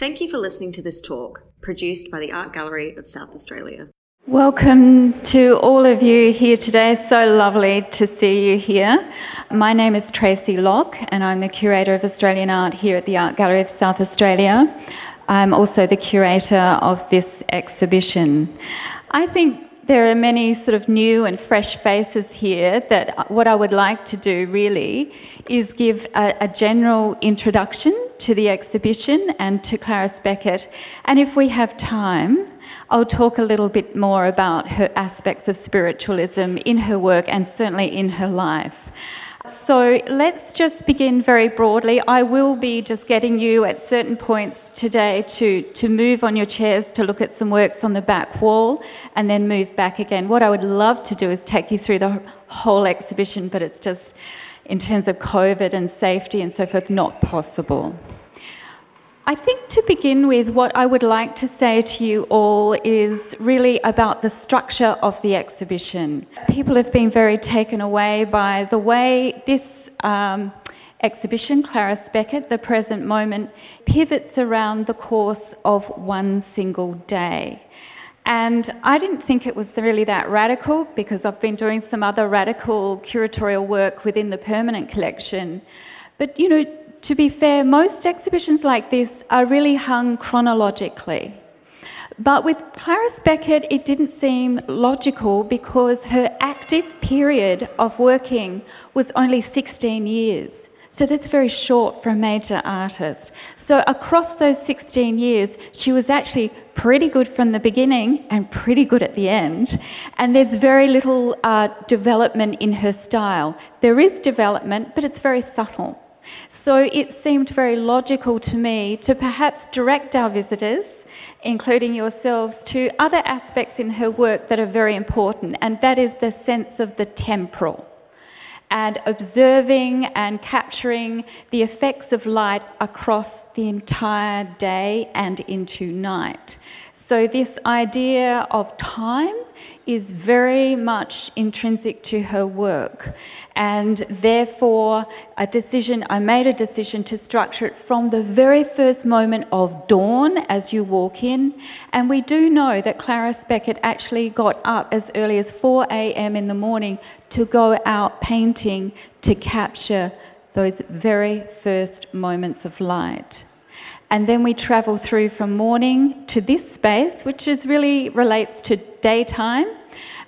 Thank you for listening to this talk, produced by the Art Gallery of South Australia. Welcome to all of you here today. So lovely to see you here. My name is Tracey Lock, and I'm the curator of Australian art here at the Art Gallery of South Australia. I'm also the curator of this exhibition. I think there are many sort of new and fresh faces here that uh, what I would like to do really is give a, a general introduction to the exhibition and to Clarice Beckett. And if we have time, I'll talk a little bit more about her aspects of spiritualism in her work and certainly in her life. So let's just begin very broadly. I will be just getting you at certain points today to, to move on your chairs to look at some works on the back wall and then move back again. What I would love to do is take you through the whole exhibition, but it's just in terms of COVID and safety and so forth, not possible. I think to begin with, what I would like to say to you all is really about the structure of the exhibition. People have been very taken away by the way this um, exhibition, Clarice Beckett, The Present Moment, pivots around the course of one single day. And I didn't think it was really that radical because I've been doing some other radical curatorial work within the permanent collection. But, you know, to be fair, most exhibitions like this are really hung chronologically. But with Clarice Beckett, it didn't seem logical because her active period of working was only 16 years. So that's very short for a major artist. So across those 16 years, she was actually pretty good from the beginning and pretty good at the end. And there's very little uh, development in her style. There is development, but it's very subtle. So it seemed very logical to me to perhaps direct our visitors, including yourselves, to other aspects in her work that are very important, and that is the sense of the temporal and observing and capturing the effects of light across the entire day and into night. So, this idea of time is very much intrinsic to her work, and therefore, a decision I made a decision to structure it from the very first moment of dawn as you walk in. And we do know that Clarice Beckett actually got up as early as 4 a.m. in the morning to go out painting to capture those very first moments of light. And then we travel through from morning to this space, which is really relates to daytime,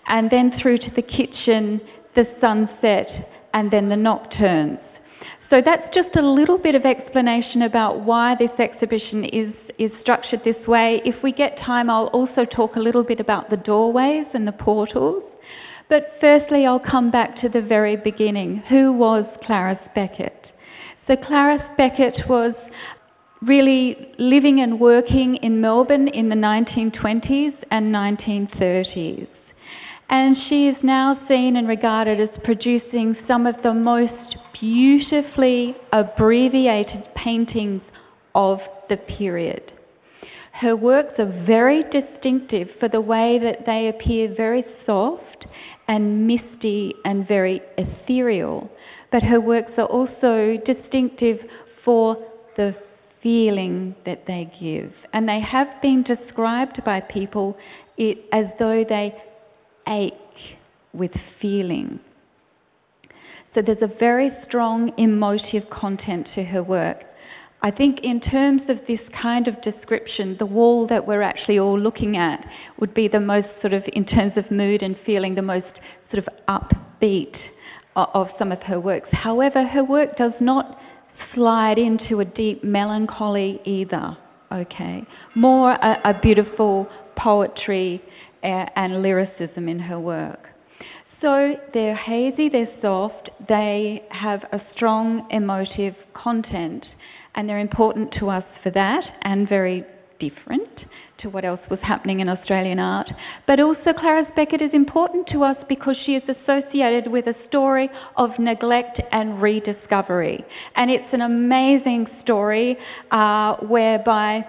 and then through to the kitchen, the sunset, and then the nocturnes. So that's just a little bit of explanation about why this exhibition is, is structured this way. If we get time, I'll also talk a little bit about the doorways and the portals. But firstly, I'll come back to the very beginning. Who was Clarice Beckett? So, Clarice Beckett was really living and working in Melbourne in the 1920s and 1930s. And she is now seen and regarded as producing some of the most beautifully abbreviated paintings of the period. Her works are very distinctive for the way that they appear very soft and misty and very ethereal, but her works are also distinctive for the feeling that they give. And they have been described by people it, as though they ache with feeling. So there's a very strong emotive content to her work. I think, in terms of this kind of description, the wall that we're actually all looking at would be the most sort of, in terms of mood and feeling, the most sort of upbeat of some of her works. However, her work does not slide into a deep melancholy either, okay? More a, a beautiful poetry eh, and lyricism in her work. So they're hazy, they're soft, they have a strong emotive content, and they're important to us for that and very different to what else was happening in Australian art. But also, Clarice Beckett is important to us because she is associated with a story of neglect and rediscovery. And it's an amazing story uh, whereby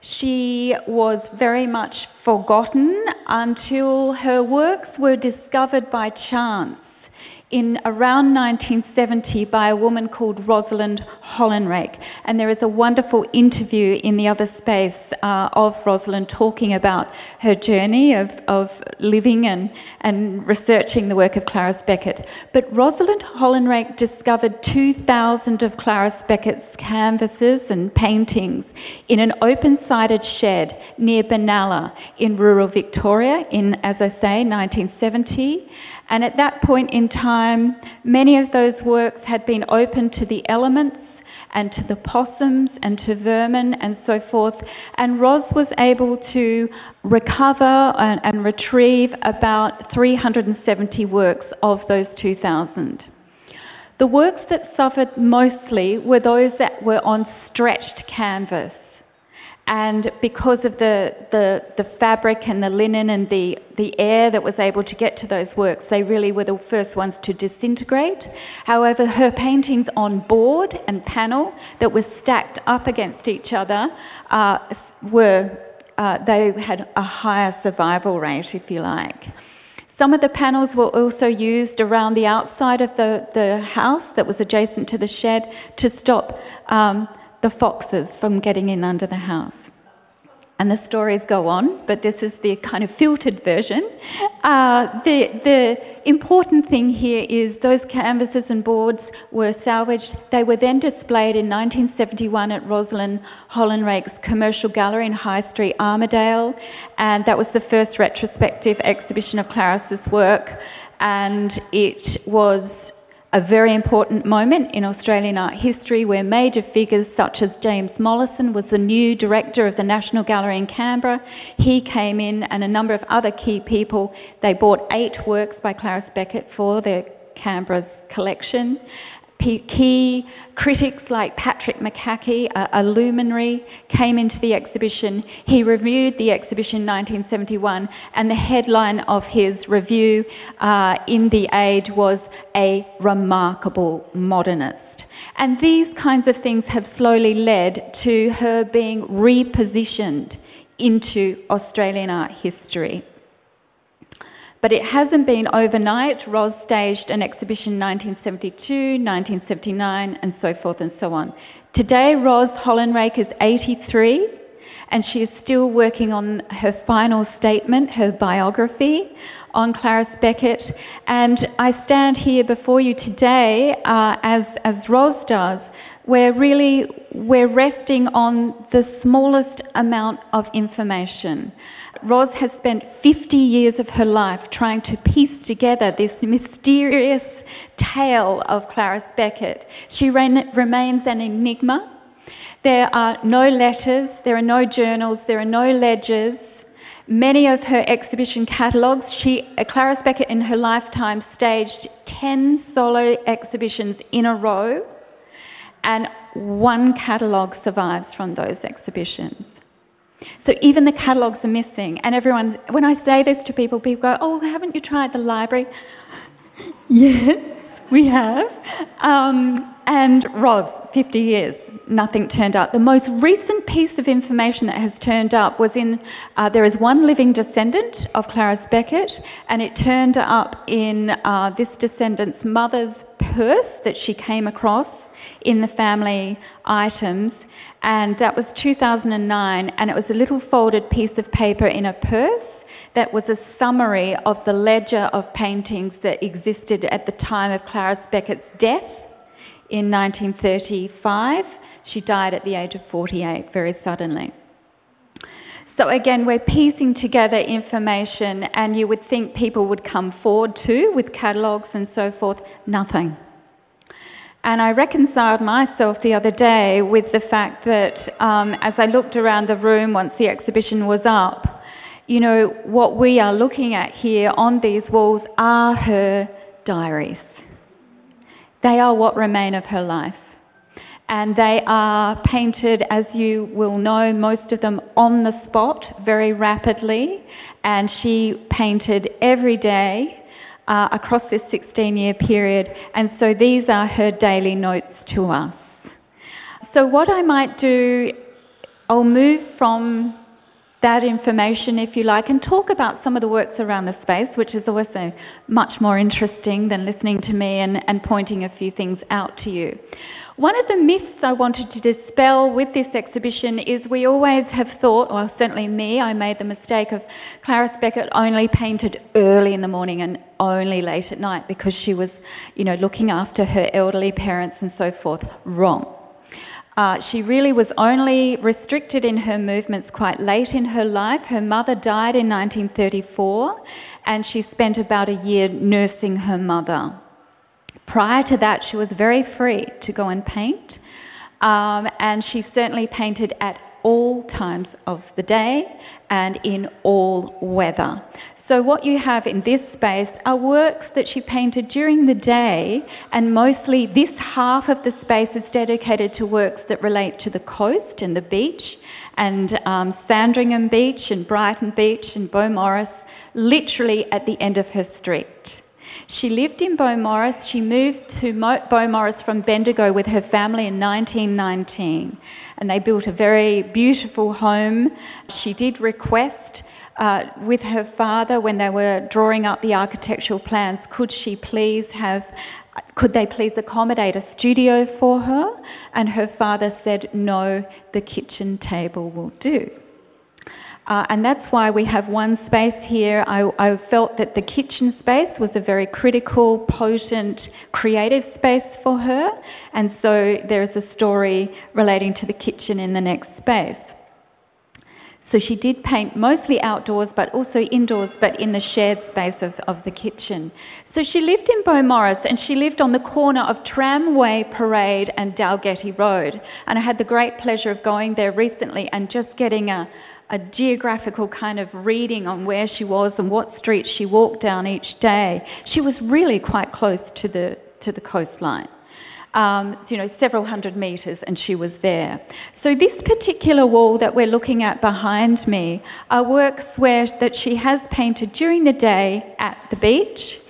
she was very much forgotten until her works were discovered by chance in around 1970 by a woman called Rosalind Hollinrake. And there is a wonderful interview in the other space uh, of Rosalind talking about her journey of, of living and, and researching the work of Clarice Beckett. But Rosalind Hollinrake discovered 2,000 of Clarice Beckett's canvases and paintings in an open sided shed near Benalla in rural Victoria in, as I say, 1970. And at that point in time, many of those works had been open to the elements and to the possums and to vermin and so forth. And Ros was able to recover and, and retrieve about 370 works of those 2,000. The works that suffered mostly were those that were on stretched canvas. And because of the, the, the, fabric and the linen and the, the air that was able to get to those works, they really were the first ones to disintegrate. However, her paintings on board and panel that were stacked up against each other uh, were, uh, they had a higher survival rate, if you like. Some of the panels were also used around the outside of the, the house that was adjacent to the shed to stop um, the foxes from getting in under the house. And the stories go on, but this is the kind of filtered version. Uh, the, the important thing here is those canvases and boards were salvaged. They were then displayed in 1971 at Rosalind Hollinrake's Commercial Gallery in High Street, Armadale, and that was the first retrospective exhibition of Clarice's work. And it was a very important moment in Australian art history where major figures such as James Mollison was the new director of the National Gallery in Canberra. He came in and a number of other key people. They bought eight works by Clarice Beckett for their Canberra's collection key critics like Patrick McCaughey, a, a, luminary, came into the exhibition. He reviewed the exhibition in 1971, and the headline of his review uh, in The Age was A Remarkable Modernist. And these kinds of things have slowly led to her being repositioned into Australian art history. But it hasn't been overnight. Ros staged an exhibition in 1972, 1979, and so forth and so on. Today, Ros Hollinrake is 83, and she is still working on her final statement, her biography on Clarice Beckett. And I stand here before you today, uh, as, as Ros does, where really we're resting on the smallest amount of information. Ros has spent 50 years of her life trying to piece together this mysterious tale of Clarice Beckett. She remains an enigma. There are no letters, there are no journals, there are no ledgers. Many of her exhibition catalogues, she, uh, Clarice Beckett in her lifetime staged 10 solo exhibitions in a row, and one catalogue survives from those exhibitions. So even the catalogues are missing. And everyone, when I say this to people, people go, Oh, haven't you tried the library? yes, we have. Um, and Roz, 50 years, nothing turned up. The most recent piece of information that has turned up was in uh, there is one living descendant of Clarice Beckett, and it turned up in uh, this descendant's mother's purse that she came across in the family items, and that was 2009, and it was a little folded piece of paper in a purse that was a summary of the ledger of paintings that existed at the time of Clarice Beckett's death in 1935. She died at the age of 48 very suddenly. So, again, we're piecing together information, and you would think people would come forward too with catalogues and so forth. Nothing. And I reconciled myself the other day with the fact that um, as I looked around the room once the exhibition was up, you know, what we are looking at here on these walls are her diaries. They are what remain of her life. And they are painted, as you will know, most of them on the spot very rapidly. And she painted every day uh, across this 16 year period. And so these are her daily notes to us. So, what I might do, I'll move from that information, if you like, and talk about some of the works around the space, which is also much more interesting than listening to me and, and pointing a few things out to you. One of the myths I wanted to dispel with this exhibition is we always have thought, well, certainly me, I made the mistake of Clarice Beckett only painted early in the morning and only late at night because she was, you know, looking after her elderly parents and so forth. Wrong. Uh, she really was only restricted in her movements quite late in her life. Her mother died in 1934, and she spent about a year nursing her mother. Prior to that, she was very free to go and paint, um, and she certainly painted at all times of the day and in all weather. So, what you have in this space are works that she painted during the day, and mostly this half of the space is dedicated to works that relate to the coast and the beach, and um, Sandringham Beach and Brighton Beach and Beaumaris, literally at the end of her street. She lived in Beaumaris. She moved to Beaumaris from Bendigo with her family in 1919, and they built a very beautiful home. She did request uh, with her father when they were drawing up the architectural plans, could she please have, could they please accommodate a studio for her? And her father said, no, the kitchen table will do. Uh, and that's why we have one space here. I, I, felt that the kitchen space was a very critical, potent, creative space for her. And so there's a story relating to the kitchen in the next space. So she did paint mostly outdoors, but also indoors, but in the shared space of, of the kitchen. So she lived in Beaumaris and she lived on the corner of Tramway Parade and Dalgetty Road. And I had the great pleasure of going there recently and just getting a, a geographical kind of reading on where she was and what streets she walked down each day. She was really quite close to the, to the coastline um, you know, several hundred metres, and she was there. So this particular wall that we're looking at behind me are works where that she has painted during the day at the beach.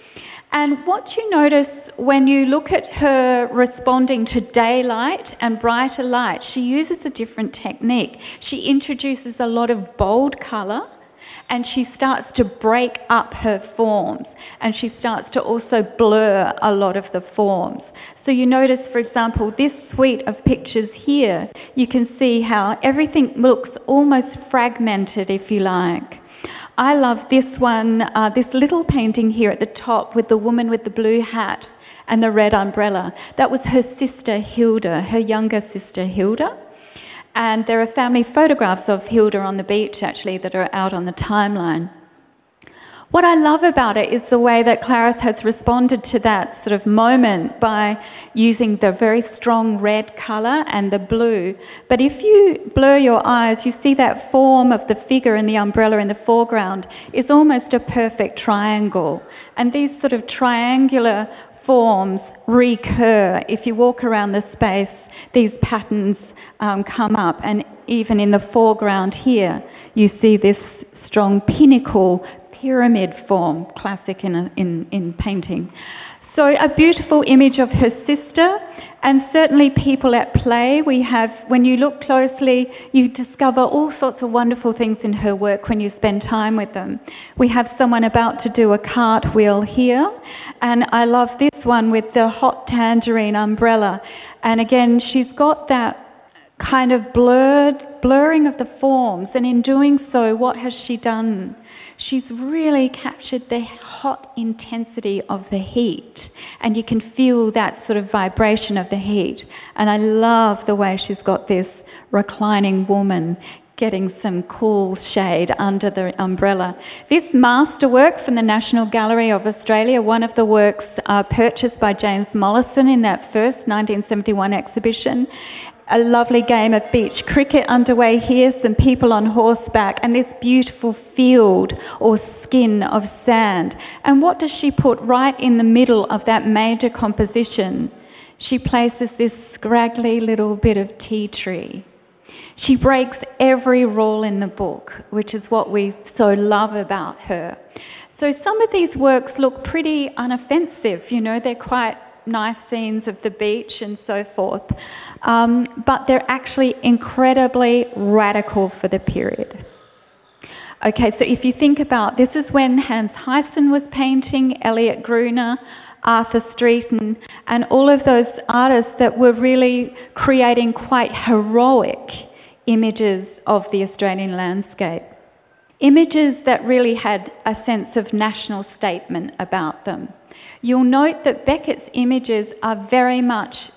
And what you notice when you look at her responding to daylight and brighter light, she uses a different technique. She introduces a lot of bold colour and she starts to break up her forms and she starts to also blur a lot of the forms. So you notice, for example, this suite of pictures here, you can see how everything looks almost fragmented, if you like. I love this one, uh, this little painting here at the top with the woman with the blue hat and the red umbrella. That was her sister Hilda, her younger sister Hilda. And there are family photographs of Hilda on the beach, actually, that are out on the timeline. What I love about it is the way that Clarice has responded to that sort of moment by using the very strong red colour and the blue. But if you blur your eyes, you see that form of the figure and the umbrella in the foreground is almost a perfect triangle. And these sort of triangular forms recur. If you walk around the space, these patterns um, come up, and even in the foreground here, you see this strong pinnacle pyramid form, classic in, a, in, in painting. So, a beautiful image of her sister, and certainly people at play. We have, when you look closely, you discover all sorts of wonderful things in her work when you spend time with them. We have someone about to do a cartwheel here, and I love this one with the hot tangerine umbrella. And again, she's got that kind of blurred, blurring of the forms, and in doing so, what has she done? she's really captured the hot intensity of the heat. And you can feel that sort of vibration of the heat. And I love the way she's got this reclining woman getting some cool shade under the umbrella. This masterwork from the National Gallery of Australia, one of the works uh, purchased by James Mollison in that first 1971 exhibition, a lovely game of beach cricket underway here, some people on horseback, and this beautiful field or skin of sand. And what does she put right in the middle of that major composition? She places this scraggly little bit of tea tree. She breaks every rule in the book, which is what we so love about her. So some of these works look pretty unoffensive, you know, they're quite nice scenes of the beach and so forth. Um, but they're actually incredibly radical for the period. Okay, so if you think about this is when Hans Heysen was painting, Elioth Gruner, Arthur Streeton, and all of those artists that were really creating quite heroic images of the Australian landscape. Images that really had a sense of national statement about them. You'll note that Beckett's images are very much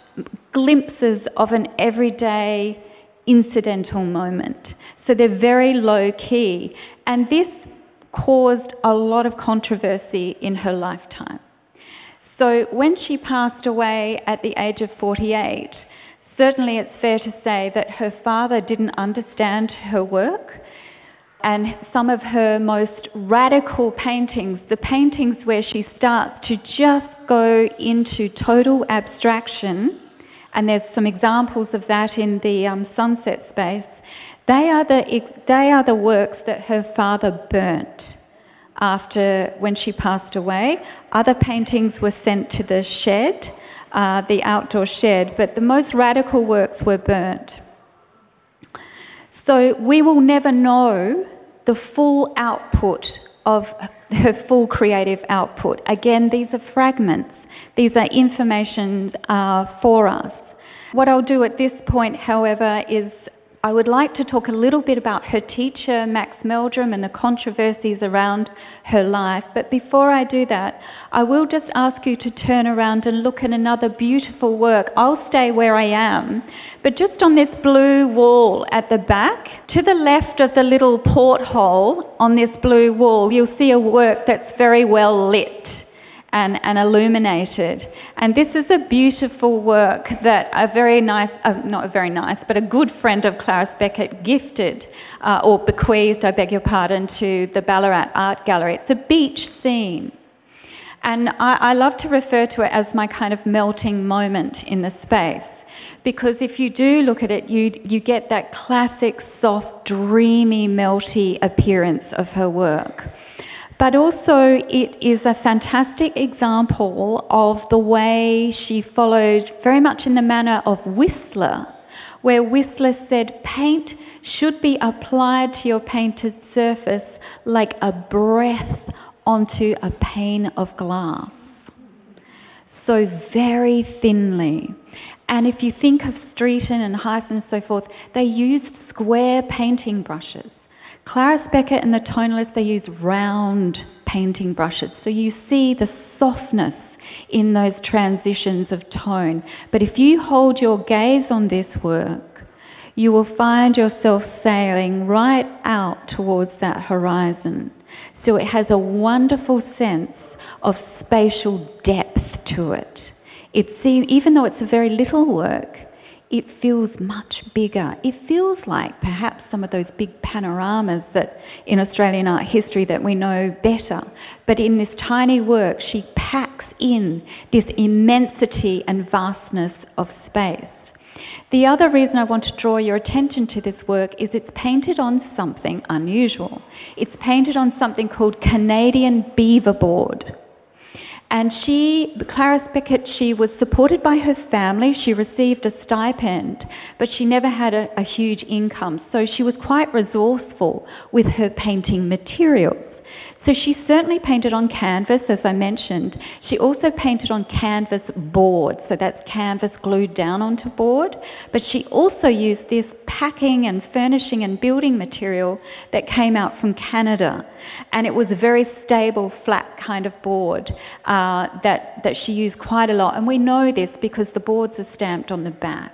glimpses of an everyday incidental moment. So they're very low key. And this caused a lot of controversy in her lifetime. So when she passed away at the age of 48, certainly it's fair to say that her father didn't understand her work. And some of her most radical paintings, the paintings where she starts to just go into total abstraction, and there's some examples of that in the um, sunset space, they are, the, they are the works that her father burnt after when she passed away. Other paintings were sent to the shed, uh, the outdoor shed, but the most radical works were burnt. So we will never know the full output of her full creative output. Again, these are fragments, these are information uh, for us. What I'll do at this point, however, is I would like to talk a little bit about her teacher, Max Meldrum, and the controversies around her life. But before I do that, I will just ask you to turn around and look at another beautiful work. I'll stay where I am, but just on this blue wall at the back, to the left of the little porthole on this blue wall, you'll see a work that's very well lit and, and illuminated. And this is a beautiful work that a very nice, uh, not very nice, but a good friend of Clarice Beckett gifted uh, or bequeathed, I beg your pardon, to the Ballarat Art Gallery. It's a beach scene. And I, I love to refer to it as my kind of melting moment in the space. Because if you do look at it, you, you get that classic, soft, dreamy, melty appearance of her work. But also, it is a fantastic example of the way she followed very much in the manner of Whistler, where Whistler said paint should be applied to your painted surface like a breath onto a pane of glass. So, very thinly. And if you think of Streeton and Heysen and so forth, they used square painting brushes. Clarice Beckett and the tonalists, they use round painting brushes. So you see the softness in those transitions of tone. But if you hold your gaze on this work, you will find yourself sailing right out towards that horizon. So it has a wonderful sense of spatial depth to it. It's even though it's a very little work, it feels much bigger. It feels like perhaps some of those big panoramas that in Australian art history that we know better. But in this tiny work, she packs in this immensity and vastness of space. The other reason I want to draw your attention to this work is it's painted on something unusual. It's painted on something called Canadian beaver board. And she, Clarice Beckett, she was supported by her family. She received a stipend, but she never had a, a, huge income. So she was quite resourceful with her painting materials. So she certainly painted on canvas, as I mentioned. She also painted on canvas board. So that's canvas glued down onto board. But she also used this packing and furnishing and building material that came out from Canada. And it was a very stable, flat kind of board. Um, uh, that, that she used quite a lot. And we know this because the boards are stamped on the back.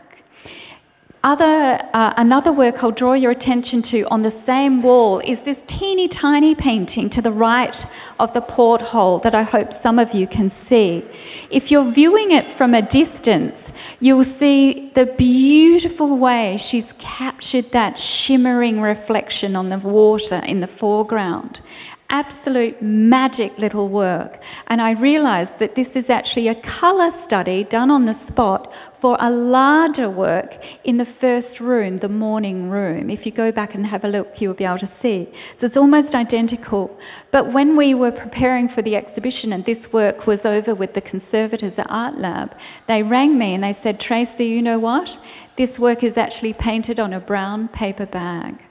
Other, uh, another work I'll draw your attention to on the same wall is this teeny tiny painting to the right of the porthole that I hope some of you can see. If you're viewing it from a distance, you'll see the beautiful way she's captured that shimmering reflection on the water in the foreground absolute magic little work. And I realized that this is actually a color study done on the spot for a larger work in the first room, the morning room. If you go back and have a look, you'll be able to see. So it's almost identical. But when we were preparing for the exhibition and this work was over with the conservators at Art Lab, they rang me and they said, Tracy, you know what? This work is actually painted on a brown paper bag.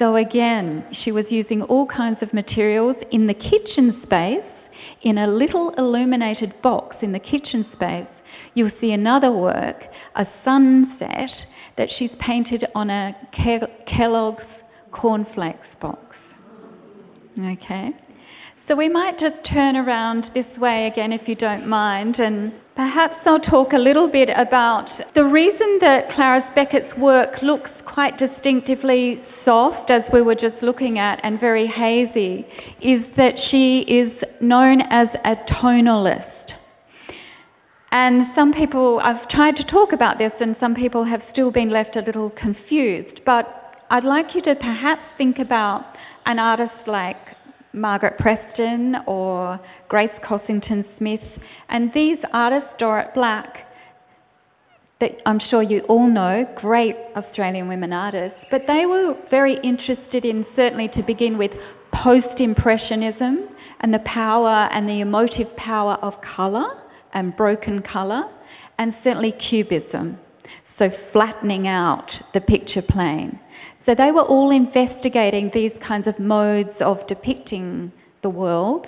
So, again, she was using all kinds of materials in the kitchen space, in a little illuminated box in the kitchen space. You'll see another work, a sunset, that she's painted on a Kellogg's cornflakes box. Okay? So we might just turn around this way again, if you don't mind, and perhaps I'll talk a little bit about the reason that Clarice Beckett's work looks quite distinctively soft, as we were just looking at, and very hazy, is that she is known as a tonalist. And some people, I've tried to talk about this, and some people have still been left a little confused. But I'd like you to perhaps think about an artist like Margaret Preston or Grace Cossington Smith. And these artists, Dorrit Black, that I'm sure you all know, great Australian women artists, but they were very interested in, certainly to begin with, post Impressionism and the power and the emotive power of colour and broken colour, and certainly Cubism, so flattening out the picture plane. So they were all investigating these kinds of modes of depicting the world.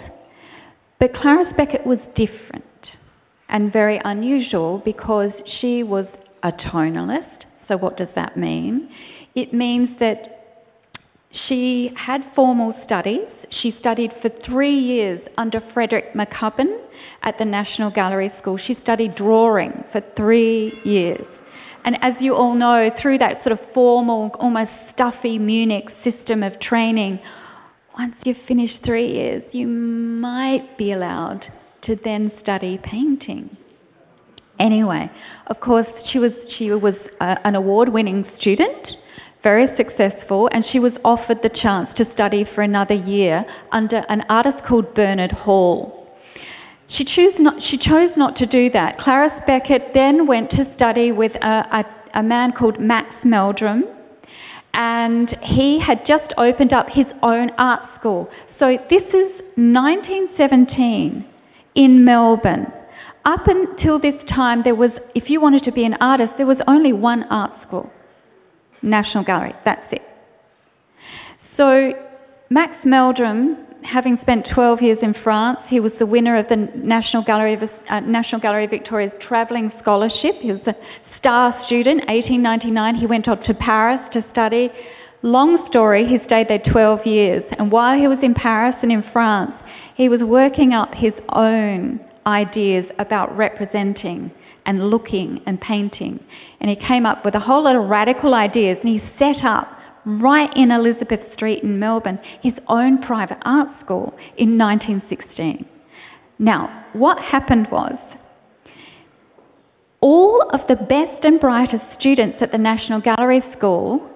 But Clarice Beckett was different and very unusual because she was a tonalist. So, what does that mean? It means that she had formal studies. She studied for three years under Frederick McCubbin at the National Gallery School. She studied drawing for three years. And as you all know, through that sort of formal, almost stuffy Munich system of training, once you've finished three years, you might be allowed to then study painting. Anyway, of course, she was, she was a, an award winning student, very successful, and she was offered the chance to study for another year under an artist called Bernard Hall. She, chose not, she chose not to do that. Clarice Beckett then went to study with a, a, a man called Max Meldrum, and he had just opened up his own art school. So this is 1917 in Melbourne. Up until this time, there was, if you wanted to be an artist, there was only one art school National Gallery, that's it. So Max Meldrum having spent 12 years in France, he was the winner of the National Gallery, of, uh, National Gallery Victoria's Travelling Scholarship. He was a star student. 1899, he went off to Paris to study. Long story, he stayed there 12 years. And while he was in Paris and in France, he was working up his own ideas about representing and looking and painting. And he came up with a whole lot of radical ideas and he set up right in Elizabeth Street in Melbourne, his own private art school in 1916. Now, what happened was all of the best and brightest students at the National Gallery School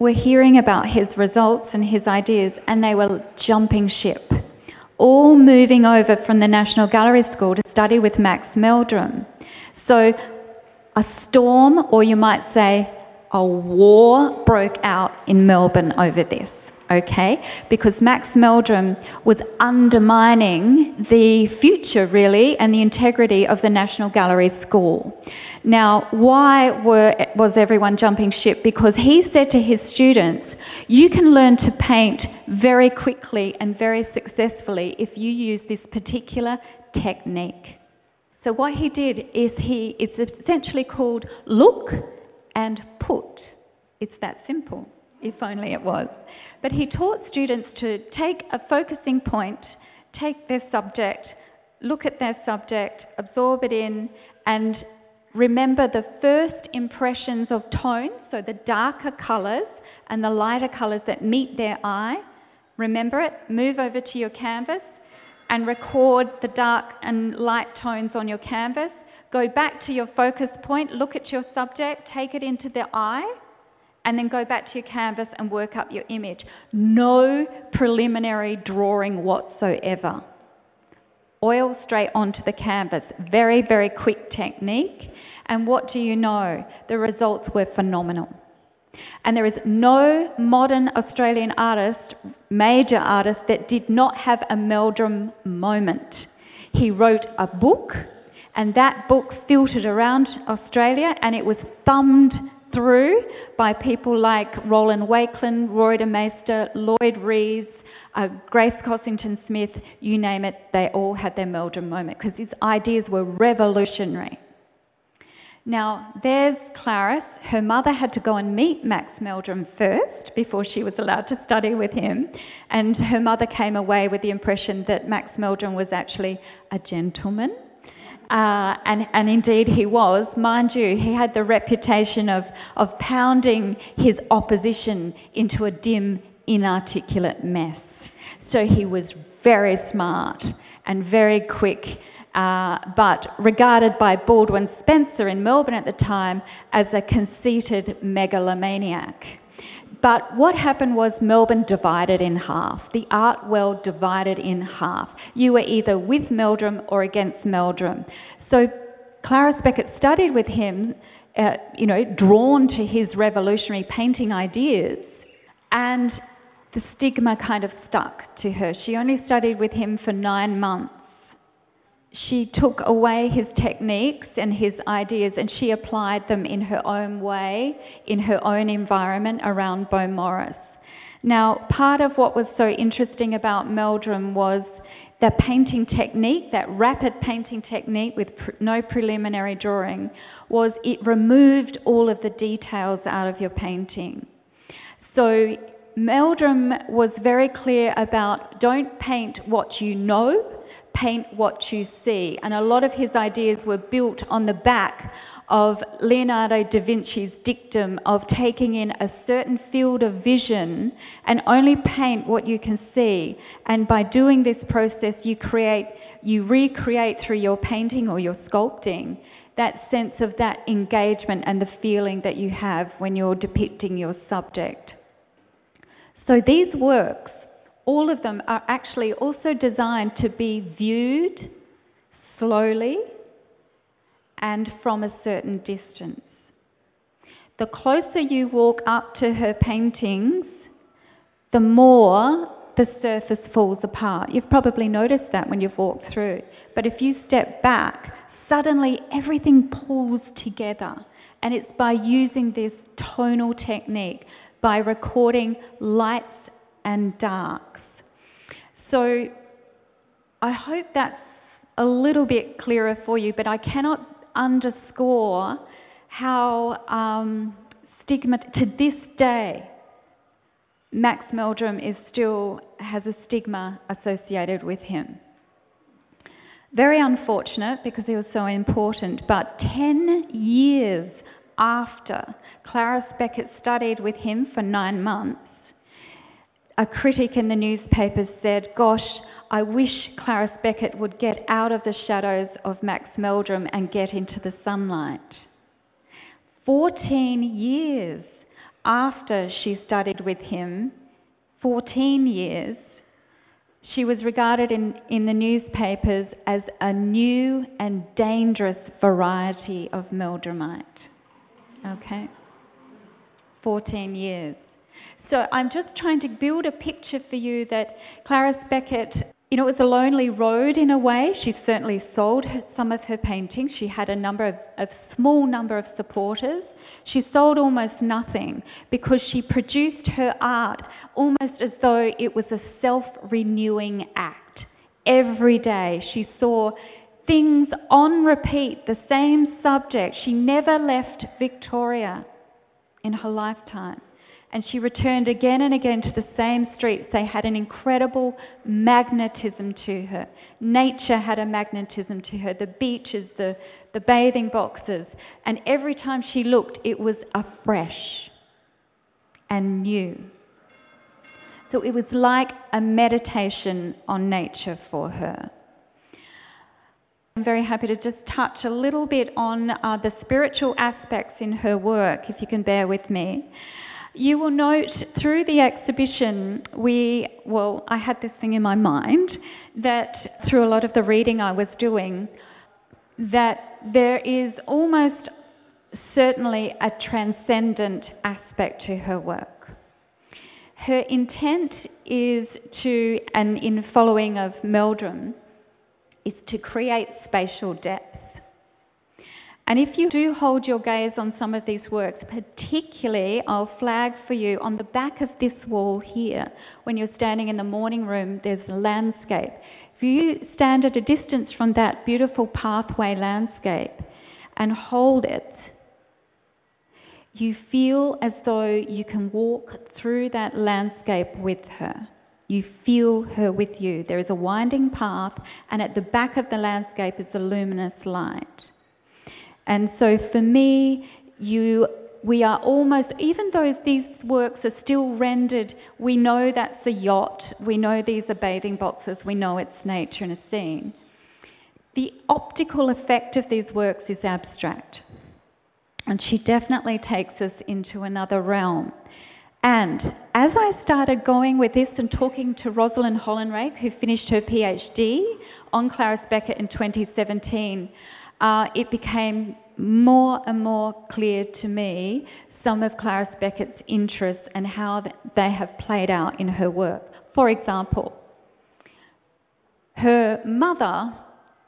were hearing about his results and his ideas, and they were jumping ship, all moving over from the National Gallery School to study with Max Meldrum. So, a storm, or you might say a war broke out in Melbourne over this, okay? Because Max Meldrum was undermining the future, really, and the integrity of the National Gallery School. Now, why were, was everyone jumping ship? Because he said to his students, you can learn to paint very quickly and very successfully if you use this particular technique. So what he did is he, it's essentially called look and put. It's that simple, if only it was. But he taught students to take a focusing point, take their subject, look at their subject, absorb it in, and remember the first impressions of tones, so the darker colours and the lighter colours that meet their eye. Remember it, move over to your canvas and record the dark and light tones on your canvas. Go back to your focus point, look at your subject, take it into the eye, and then go back to your canvas and work up your image. No preliminary drawing whatsoever. Oil straight onto the canvas. Very, very quick technique. And what do you know? The results were phenomenal. And there is no modern Australian artist, major artist, that did not have a Meldrum moment. He wrote a book and that book filtered around Australia and it was thumbed through by people like Roland Wakelin, Roy de Maistre, Lloyd Rees, uh, Grace Cossington Smith, you name it, they all had their Meldrum moment because his ideas were revolutionary. Now, there's Clarice. Her mother had to go and meet Max Meldrum first before she was allowed to study with him. And her mother came away with the impression that Max Meldrum was actually a gentleman. Uh, and, and indeed he was. Mind you, he had the reputation of, of pounding his opposition into a dim, inarticulate mess. So he was very smart and very quick uh, but regarded by Baldwin Spencer in Melbourne at the time as a conceited megalomaniac. But what happened was Melbourne divided in half. The art world divided in half. You were either with Meldrum or against Meldrum. So Clarice Beckett studied with him, uh, you know, drawn to his revolutionary painting ideas, and the stigma kind of stuck to her. She only studied with him for nine months she took away his techniques and his ideas and she applied them in her own way, in her own environment around Beaumaris. Now, part of what was so interesting about Meldrum was the painting technique, that rapid painting technique with pr- no preliminary drawing, was it removed all of the details out of your painting. So Meldrum was very clear about don't paint what you know, paint what you see. And a lot of his ideas were built on the back of Leonardo da Vinci's dictum of taking in a certain field of vision and only paint what you can see. And by doing this process, you create, you recreate through your painting or your sculpting that sense of that engagement and the feeling that you have when you're depicting your subject. So these works all of them are actually also designed to be viewed slowly and from a certain distance. The closer you walk up to her paintings, the more the surface falls apart. You've probably noticed that when you've walked through. But if you step back, suddenly everything pulls together. And it's by using this tonal technique, by recording lights and darks. So I hope that's a little bit clearer for you, but I cannot underscore how um, stigma to this day. Max Meldrum is still has a stigma associated with him. Very unfortunate because he was so important, but 10 years after Clarice Beckett studied with him for nine months, a critic in the newspapers said, Gosh, I wish Clarice Beckett would get out of the shadows of Max Meldrum and get into the sunlight. 14 years after she studied with him, 14 years, she was regarded in, in the newspapers as a new and dangerous variety of Meldrumite. Okay? 14 years. So I'm just trying to build a picture for you that Clarice Beckett, you know, it was a lonely road in a way. She certainly sold some of her paintings. She had a number of, a small number of supporters. She sold almost nothing because she produced her art almost as though it was a self-renewing act. Every day she saw things on repeat, the same subject. She never left Victoria in her lifetime. And she returned again and again to the same streets. They had an incredible magnetism to her. Nature had a magnetism to her, the beaches, the, the bathing boxes. And every time she looked, it was afresh and new. So it was like a meditation on nature for her. I'm very happy to just touch a little bit on uh, the spiritual aspects in her work, if you can bear with me. You will note through the exhibition, we, well, I had this thing in my mind that through a lot of the reading I was doing, that there is almost certainly a transcendent aspect to her work. Her intent is to, and in following of Meldrum, is to create spatial depth. And if you do hold your gaze on some of these works, particularly, I'll flag for you on the back of this wall here, when you're standing in the morning room, there's a landscape. If you stand at a distance from that beautiful pathway landscape and hold it, you feel as though you can walk through that landscape with her. You feel her with you. There is a winding path, and at the back of the landscape is a luminous light. And so for me, you we are almost, even though these works are still rendered, we know that's a yacht, we know these are bathing boxes, we know it's nature and a scene. The optical effect of these works is abstract. And she definitely takes us into another realm. And as I started going with this and talking to Rosalind Hollinrake, who finished her PhD on Clarice Beckett in 2017, uh, it became more and more clear to me some of Clarice Beckett's interests and how they have played out in her work. For example, her mother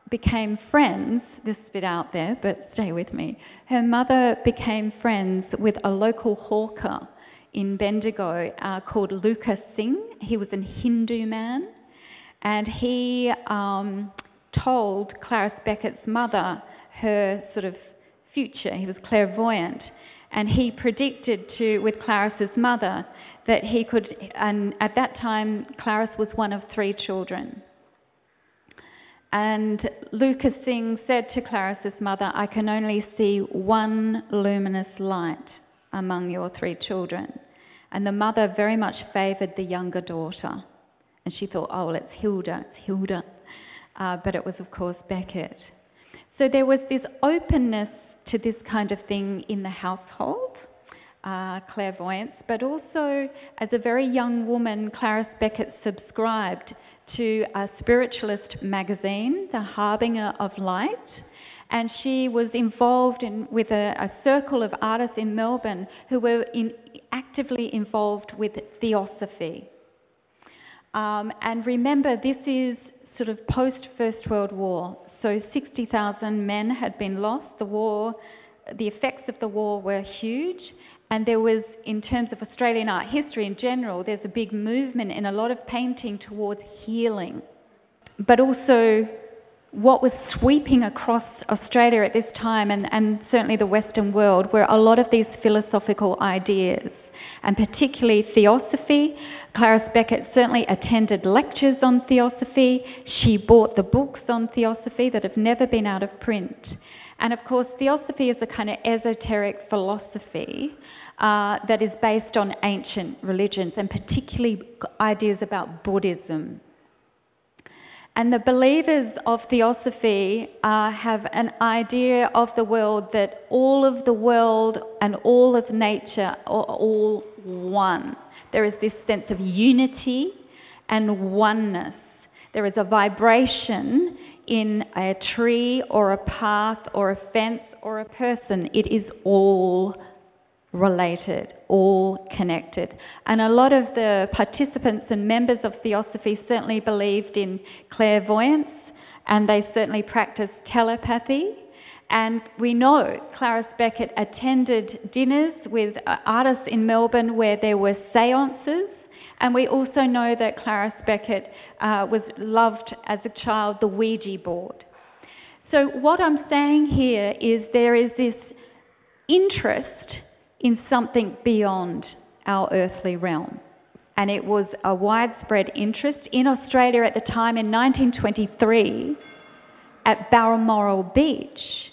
became friends, this bit out there, but stay with me. Her mother became friends with a local hawker in Bendigo uh, called Lucas Singh. He was a Hindu man, and he um, told Clarice Beckett's mother her sort of future. He was clairvoyant, and he predicted to with Clarice's mother that he could. And at that time, Clarice was one of three children. And Lucas Singh said to Clarice's mother, I can only see one luminous light among your three children. And the mother very much favoured the younger daughter. And she thought, oh, well, it's Hilda, it's Hilda. Uh, but it was, of course, Beckett. So there was this openness to this kind of thing in the household, uh, clairvoyance, but also as a very young woman, Clarice Beckett subscribed to a spiritualist magazine, The Harbinger of Light. And she was involved in, with a, a circle of artists in Melbourne who were in, actively involved with theosophy. Um, and remember, this is sort of post First World War. So 60,000 men had been lost. The war, the effects of the war were huge. And there was, in terms of Australian art history in general, there's a big movement in a lot of painting towards healing, but also what was sweeping across Australia at this time, and, and certainly the Western world, were a lot of these philosophical ideas, and particularly theosophy. Clarice Beckett certainly attended lectures on theosophy. She bought the books on theosophy that have never been out of print. And of course, theosophy is a kind of esoteric philosophy uh, that is based on ancient religions, and particularly ideas about Buddhism and the believers of theosophy uh, have an idea of the world that all of the world and all of nature are all one. There is this sense of unity and oneness. There is a vibration in a tree or a path or a fence or a person. It is all related, all connected. And a lot of the participants and members of Theosophy certainly believed in clairvoyance and they certainly practiced telepathy. And we know Clarice Beckett attended dinners with uh, artists in Melbourne where there were seances. And we also know that Clarice Beckett uh, was loved as a child the Ouija board. So, what I'm saying here is there is this interest in something beyond our earthly realm. And it was a widespread interest in Australia at the time in 1923 at Balmoral Beach.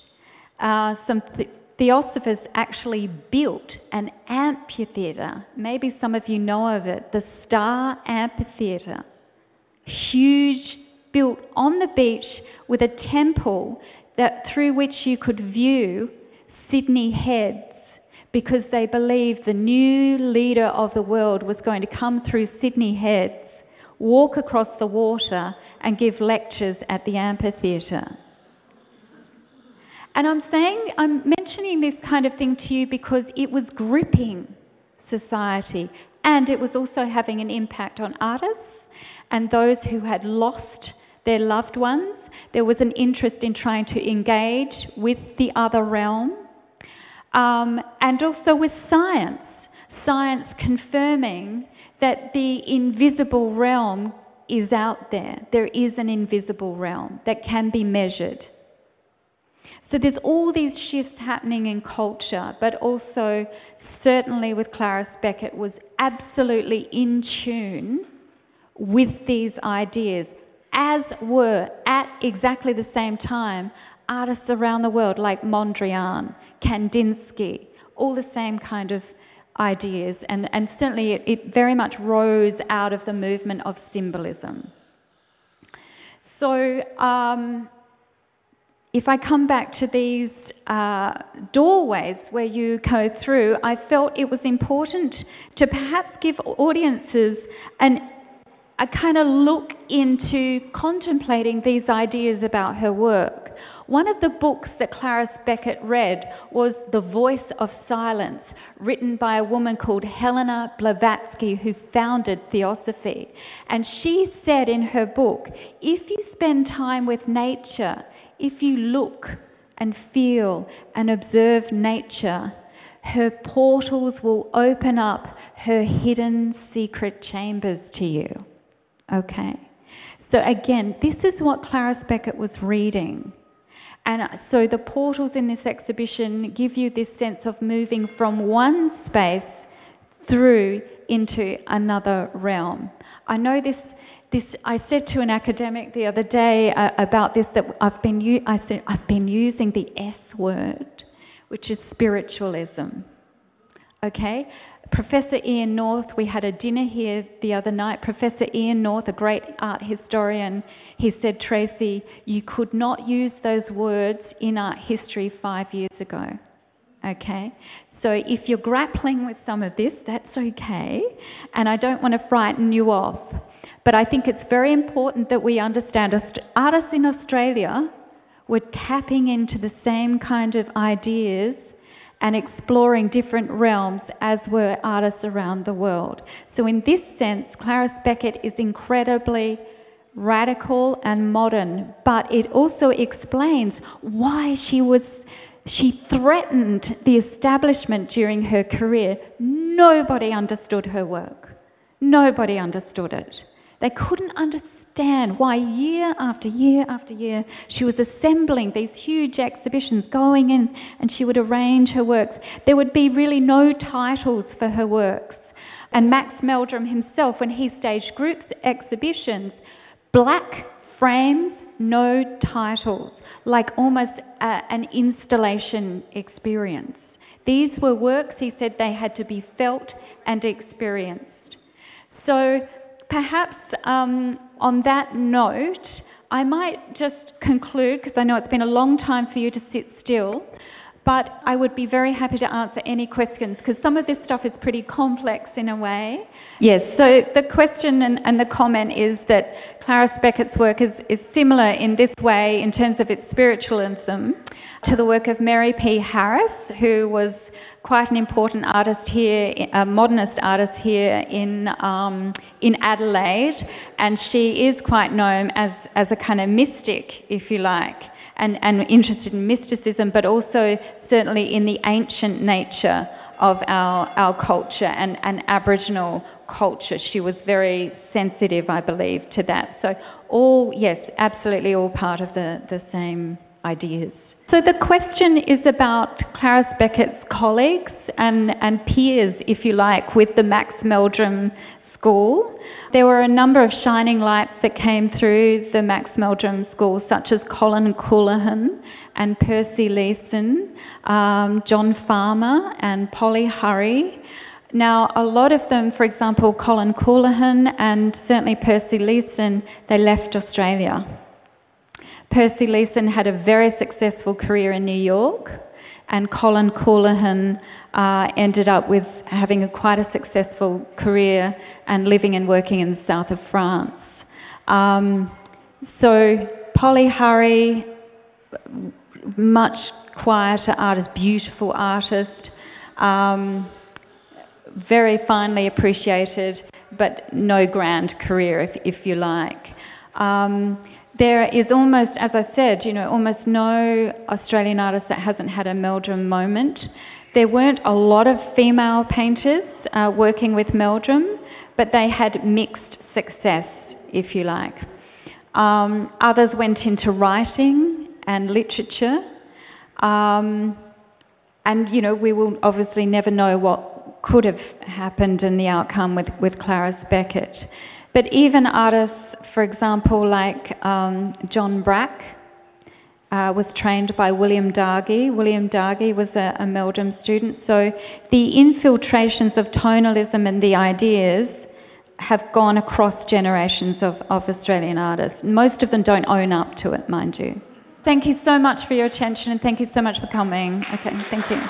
Uh, some th- theosophers actually built an amphitheatre. Maybe some of you know of it, the Star Amphitheatre. Huge, built on the beach with a temple that through which you could view Sydney Heads because they believed the new leader of the world was going to come through Sydney Heads, walk across the water, and give lectures at the amphitheatre. And I'm saying, I'm mentioning this kind of thing to you because it was gripping society and it was also having an impact on artists and those who had lost their loved ones. There was an interest in trying to engage with the other realm. Um, and also with science, science confirming that the invisible realm is out there. There is an invisible realm that can be measured. So there's all these shifts happening in culture, but also certainly with Clarice Beckett was absolutely in tune with these ideas, as were at exactly the same time artists around the world like Mondrian, Kandinsky, all the same kind of ideas, and, and certainly it, it very much rose out of the movement of symbolism. So, um, if I come back to these uh, doorways where you go through, I felt it was important to perhaps give audiences an, a kind of look into contemplating these ideas about her work. One of the books that Clarice Beckett read was The Voice of Silence, written by a woman called Helena Blavatsky, who founded Theosophy. And she said in her book if you spend time with nature, if you look and feel and observe nature, her portals will open up her hidden secret chambers to you. Okay? So, again, this is what Clarice Beckett was reading. And so the portals in this exhibition give you this sense of moving from one space through into another realm. I know this. This I said to an academic the other day uh, about this that I've been I said I've been using the S word, which is spiritualism. Okay, Professor Ian North, we had a dinner here the other night. Professor Ian North, a great art historian, he said, Tracey, you could not use those words in art history five years ago. Okay? So if you're grappling with some of this, that's okay. And I don't want to frighten you off. But I think it's very important that we understand artists in Australia were tapping into the same kind of ideas and exploring different realms as were artists around the world. So, in this sense, Clarice Beckett is incredibly radical and modern, but it also explains why she was. She threatened the establishment during her career. Nobody understood her work. Nobody understood it. They couldn't understand why, year after year after year, she was assembling these huge exhibitions, going in, and she would arrange her works. There would be really no titles for her works. And Max Meldrum himself, when he staged groups exhibitions, black frames, no titles, like almost a, an installation experience. These were works, he said, they had to be felt and experienced. So perhaps um, on that note, I might just conclude, because I know it's been a long time for you to sit still, but I would be very happy to answer any questions because some of this stuff is pretty complex in a way. Yes, so the question and, and the comment is that Clarice Beckett's work is, is similar in this way in terms of its spiritualism to the work of Mary P. Harris, who was quite an important artist here, a modernist artist here in, um, in Adelaide, and she is quite known as, as a kind of mystic, if you like and, and interested in mysticism, but also certainly in the ancient nature of our, our culture and, and Aboriginal culture. She was very sensitive, I believe, to that. So, all, yes, absolutely all part of the, the same ideas. So the question is about Clarice Beckett's colleagues and, and peers, if you like, with the Max Meldrum School. There were a number of shining lights that came through the Max Meldrum School, such as Colin Colahan and Percy Leason, um, John Farmer and Polly Hurry. Now, a lot of them, for example, Colin Colahan and certainly Percy Leason, they left Australia Percy Leason had a very successful career in New York, and Colin Colahan uh, ended up with having a, quite a successful career and living and working in the south of France. Um, so Polly Hurry, much quieter artist, beautiful artist, um, very finely appreciated, but no grand career, if, if you like. Um, there is almost, as I said, you know, almost no Australian artist that hasn't had a Meldrum moment. There weren't a lot of female painters uh, working with Meldrum, but they had mixed success, if you like. Um, others went into writing and literature. Um, and, you know, we will obviously never know what could have happened and the outcome with, with Clarice Beckett. But even artists, for example, like um, John Brack, uh, was trained by William Dargie. William Dargie was a, a Meldrum student. So the infiltrations of tonalism and the ideas have gone across generations of, of Australian artists. Most of them don't own up to it, mind you. Thank you so much for your attention and thank you so much for coming. Okay, thank you.